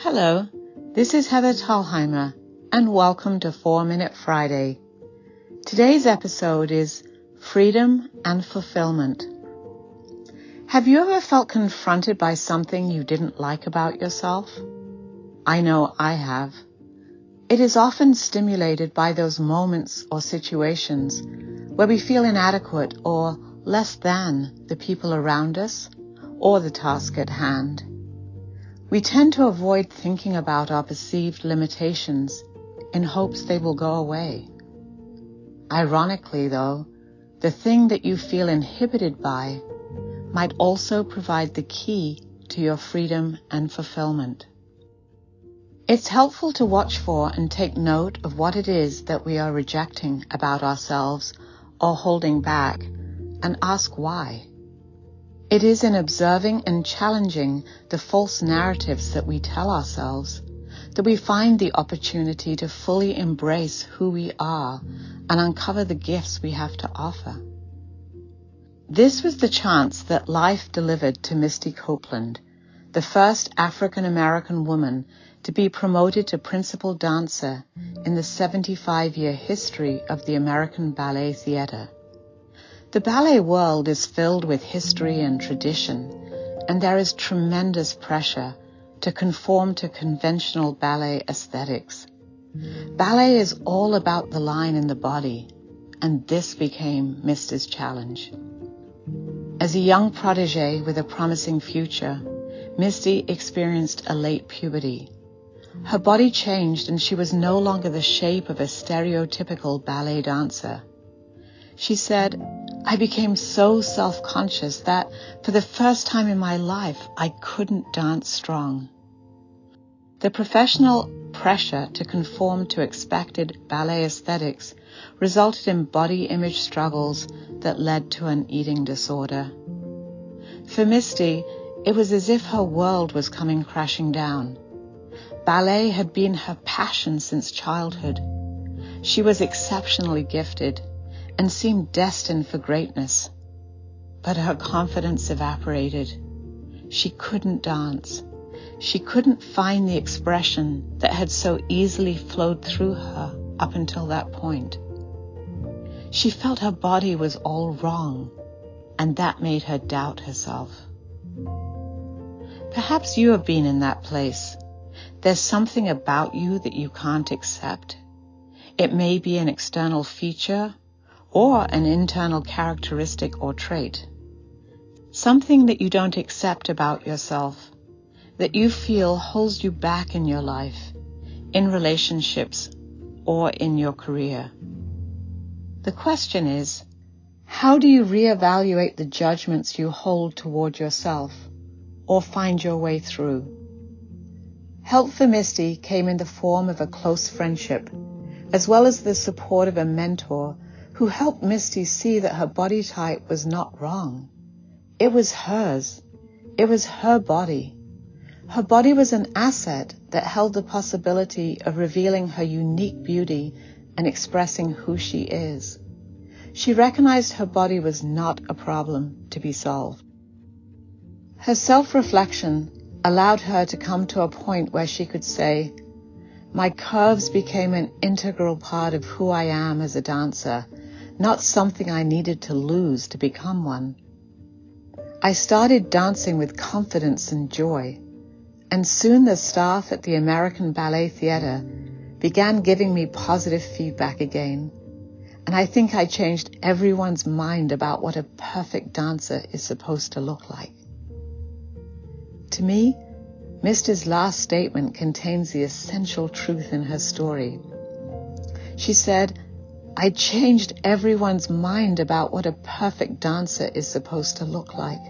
Hello, this is Heather Thalheimer, and welcome to 4 Minute Friday. Today's episode is Freedom and Fulfillment. Have you ever felt confronted by something you didn't like about yourself? I know I have. It is often stimulated by those moments or situations where we feel inadequate or less than the people around us or the task at hand. We tend to avoid thinking about our perceived limitations in hopes they will go away. Ironically, though, the thing that you feel inhibited by might also provide the key to your freedom and fulfillment. It's helpful to watch for and take note of what it is that we are rejecting about ourselves or holding back and ask why. It is in observing and challenging the false narratives that we tell ourselves that we find the opportunity to fully embrace who we are and uncover the gifts we have to offer. This was the chance that life delivered to Misty Copeland, the first African American woman to be promoted to principal dancer in the 75 year history of the American Ballet Theatre. The ballet world is filled with history and tradition, and there is tremendous pressure to conform to conventional ballet aesthetics. Ballet is all about the line in the body, and this became Misty's challenge. As a young protege with a promising future, Misty experienced a late puberty. Her body changed and she was no longer the shape of a stereotypical ballet dancer. She said, I became so self-conscious that for the first time in my life, I couldn't dance strong. The professional pressure to conform to expected ballet aesthetics resulted in body image struggles that led to an eating disorder. For Misty, it was as if her world was coming crashing down. Ballet had been her passion since childhood. She was exceptionally gifted and seemed destined for greatness. But her confidence evaporated. She couldn't dance. She couldn't find the expression that had so easily flowed through her up until that point. She felt her body was all wrong, and that made her doubt herself. Perhaps you have been in that place. There's something about you that you can't accept. It may be an external feature or an internal characteristic or trait. Something that you don't accept about yourself, that you feel holds you back in your life, in relationships, or in your career. The question is, how do you reevaluate the judgments you hold toward yourself or find your way through? Help for Misty came in the form of a close friendship, as well as the support of a mentor who helped Misty see that her body type was not wrong. It was hers. It was her body. Her body was an asset that held the possibility of revealing her unique beauty and expressing who she is. She recognized her body was not a problem to be solved. Her self-reflection allowed her to come to a point where she could say, my curves became an integral part of who I am as a dancer not something I needed to lose to become one. I started dancing with confidence and joy, and soon the staff at the American Ballet Theatre began giving me positive feedback again, and I think I changed everyone's mind about what a perfect dancer is supposed to look like. To me, Misty's last statement contains the essential truth in her story. She said, I changed everyone's mind about what a perfect dancer is supposed to look like.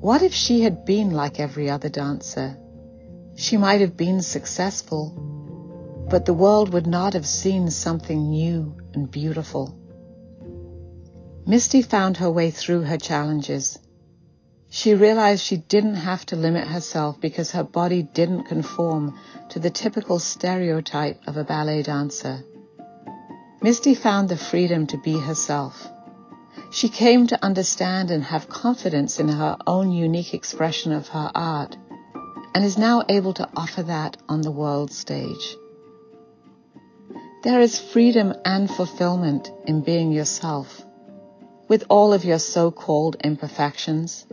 What if she had been like every other dancer? She might have been successful, but the world would not have seen something new and beautiful. Misty found her way through her challenges. She realized she didn't have to limit herself because her body didn't conform to the typical stereotype of a ballet dancer. Misty found the freedom to be herself. She came to understand and have confidence in her own unique expression of her art. and is now able to offer that on the world stage. There is freedom and fulfillment in being yourself, with all of your so-called imperfections.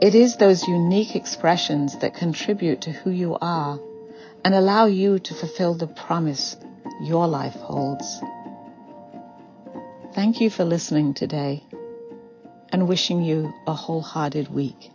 It is those unique expressions that contribute to who you are and allow you to fulfill the promise your life holds. Thank you for listening today and wishing you a wholehearted week.